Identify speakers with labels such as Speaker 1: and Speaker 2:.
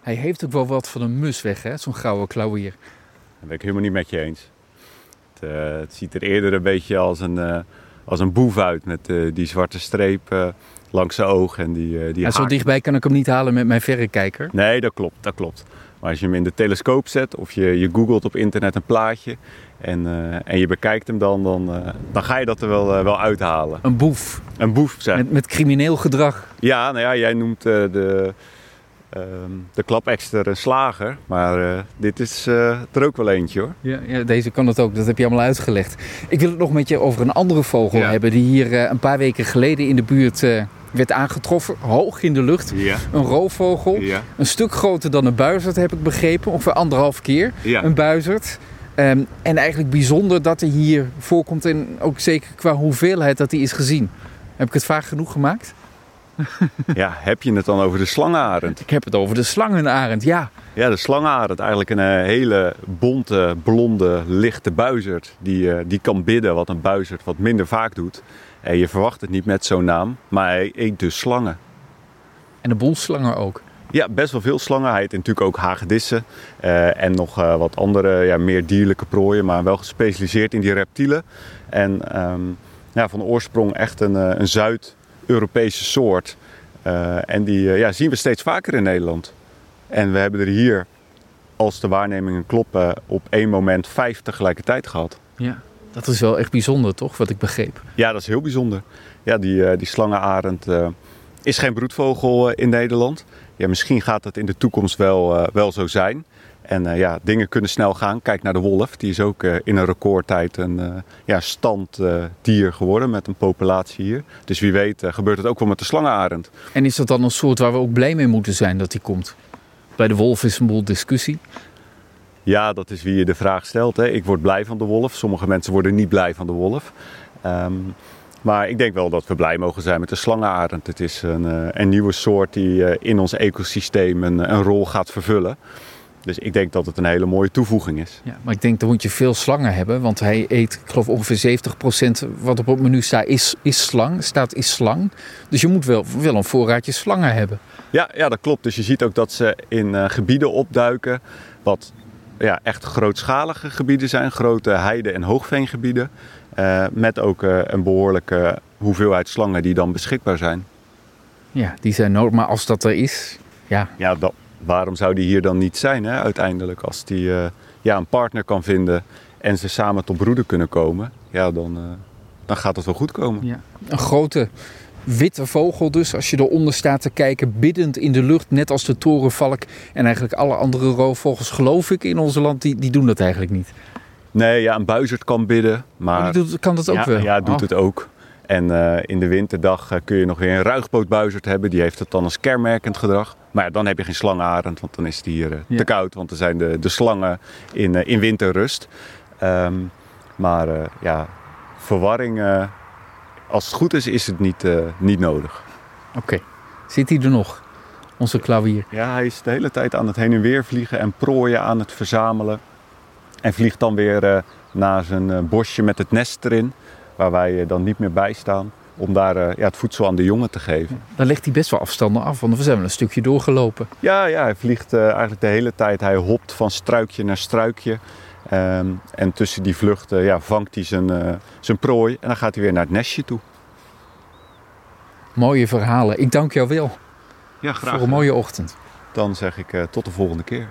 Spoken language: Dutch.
Speaker 1: Hij heeft ook wel wat van een mus weg, hè? Zo'n grauwe klauwier.
Speaker 2: Dat ben ik helemaal niet met je eens. Het, uh, het ziet er eerder een beetje als een, uh, als een boef uit met uh, die zwarte streep langs zijn oog en die, die
Speaker 1: ja, Zo dichtbij kan ik hem niet halen met mijn verrekijker.
Speaker 2: Nee, dat klopt, dat klopt. Maar als je hem in de telescoop zet of je, je googelt op internet een plaatje en, en je bekijkt hem dan, dan, dan ga je dat er wel, wel uithalen.
Speaker 1: Een boef.
Speaker 2: Een boef, zeg.
Speaker 1: Met, met crimineel gedrag.
Speaker 2: Ja, nou ja, jij noemt de Uh, de klapekster een slager, maar uh, dit is uh, er ook wel eentje hoor.
Speaker 1: Ja, ja, deze kan het ook, dat heb je allemaal uitgelegd. Ik wil het nog met je over een andere vogel ja. hebben die hier een paar weken geleden in de buurt werd aangetroffen, hoog in de lucht.
Speaker 2: Ja.
Speaker 1: Een roofvogel, een stuk groter dan een buizerd heb ik begrepen, ongeveer anderhalf keer een buizerd. Um, en eigenlijk bijzonder dat hij hier voorkomt en ook zeker qua hoeveelheid dat hij is gezien. Heb ik het vaak genoeg gemaakt?
Speaker 2: ja, heb je het dan over de slangenarend?
Speaker 1: Ik heb het over de slangenarend, ja.
Speaker 2: Ja, de slangenarend. Eigenlijk een hele bonte, blonde, lichte buizerd. Die, uh, die kan bidden, wat een buizerd wat minder vaak doet. En je verwacht het niet met zo'n naam, maar hij eet dus slangen.
Speaker 1: En de bolslangen ook?
Speaker 2: Ja, best wel veel slangen. Hij eet natuurlijk ook hagedissen uh, en nog uh, wat andere, ja, meer dierlijke prooien, maar wel gespecialiseerd in die reptielen. En um, ja, van oorsprong echt een, een Zuid- Europese soort. Uh, en die uh, ja, zien we steeds vaker in Nederland. En we hebben er hier, als de waarnemingen kloppen, op één moment vijf tegelijkertijd gehad.
Speaker 1: Ja, dat is wel echt bijzonder, toch? Wat ik begreep.
Speaker 2: Ja, dat is heel bijzonder. Ja, die, uh, die slangenarend is geen broedvogel in Nederland. Ja, misschien gaat dat in de toekomst wel, wel zo zijn. En uh, ja, dingen kunnen snel gaan. Kijk naar de wolf. Die is ook uh, in een recordtijd een uh, ja, standdier geworden met een populatie hier. Dus wie weet gebeurt het ook wel met de slangenarend.
Speaker 1: En is dat dan een soort waar we ook blij mee moeten zijn dat die komt? Bij de wolf is een boel discussie.
Speaker 2: Ja, dat is wie je de vraag stelt. Hè. Ik word blij van de wolf. Sommige mensen worden niet blij van de wolf. Um, maar ik denk wel dat we blij mogen zijn met de slangenarend. Het is een, een nieuwe soort die in ons ecosysteem een, een rol gaat vervullen. Dus ik denk dat het een hele mooie toevoeging is.
Speaker 1: Ja, maar ik denk dan moet je veel slangen hebben. Want hij eet, ik geloof ongeveer 70% wat op het menu staat is, is slang. Staat is slang. Dus je moet wel, wel een voorraadje slangen hebben.
Speaker 2: Ja, ja, dat klopt. Dus je ziet ook dat ze in uh, gebieden opduiken. Wat ja, echt grootschalige gebieden zijn. Grote heide- en hoogveengebieden. Uh, met ook uh, een behoorlijke hoeveelheid slangen die dan beschikbaar zijn.
Speaker 1: Ja, die zijn nodig. Maar als dat er is, ja.
Speaker 2: Ja, dat, waarom zou die hier dan niet zijn hè, uiteindelijk? Als die uh, ja, een partner kan vinden en ze samen tot broeden kunnen komen, ja, dan, uh, dan gaat het wel goed komen.
Speaker 1: Ja. Een grote witte vogel dus, als je eronder staat te kijken, biddend in de lucht, net als de torenvalk en eigenlijk alle andere roofvogels, geloof ik, in ons land, die, die doen dat eigenlijk niet.
Speaker 2: Nee, ja, een buizerd kan bidden, maar...
Speaker 1: Oh, die doet, kan dat ook
Speaker 2: ja,
Speaker 1: wel?
Speaker 2: Ja, doet
Speaker 1: oh.
Speaker 2: het ook. En uh, in de winterdag uh, kun je nog weer een ruigbootbuizerd hebben. Die heeft het dan als kenmerkend gedrag. Maar ja, dan heb je geen slangenarend, want dan is het hier uh, ja. te koud. Want er zijn de, de slangen in, in winterrust. Um, maar ja, verwarring, als het goed is, is het niet, niet nodig.
Speaker 1: Oké. Okay. Zit hij er nog, onze klauwier?
Speaker 2: Ja, hij is de hele tijd aan het heen en weer vliegen en prooien aan het verzamelen. En vliegt dan weer naar zijn bosje met het nest erin waar wij dan niet meer bij staan. Om daar uh, ja, het voedsel aan de jongen te geven.
Speaker 1: Dan legt hij best wel afstanden af, want we zijn wel een stukje doorgelopen.
Speaker 2: Ja, ja hij vliegt uh, eigenlijk de hele tijd. Hij hopt van struikje naar struikje. Um, en tussen die vluchten ja, vangt hij zijn, uh, zijn prooi. En dan gaat hij weer naar het nestje toe.
Speaker 1: Mooie verhalen. Ik dank jou wel.
Speaker 2: Ja, graag.
Speaker 1: Voor een mooie ochtend.
Speaker 2: Dan zeg ik tot de volgende keer.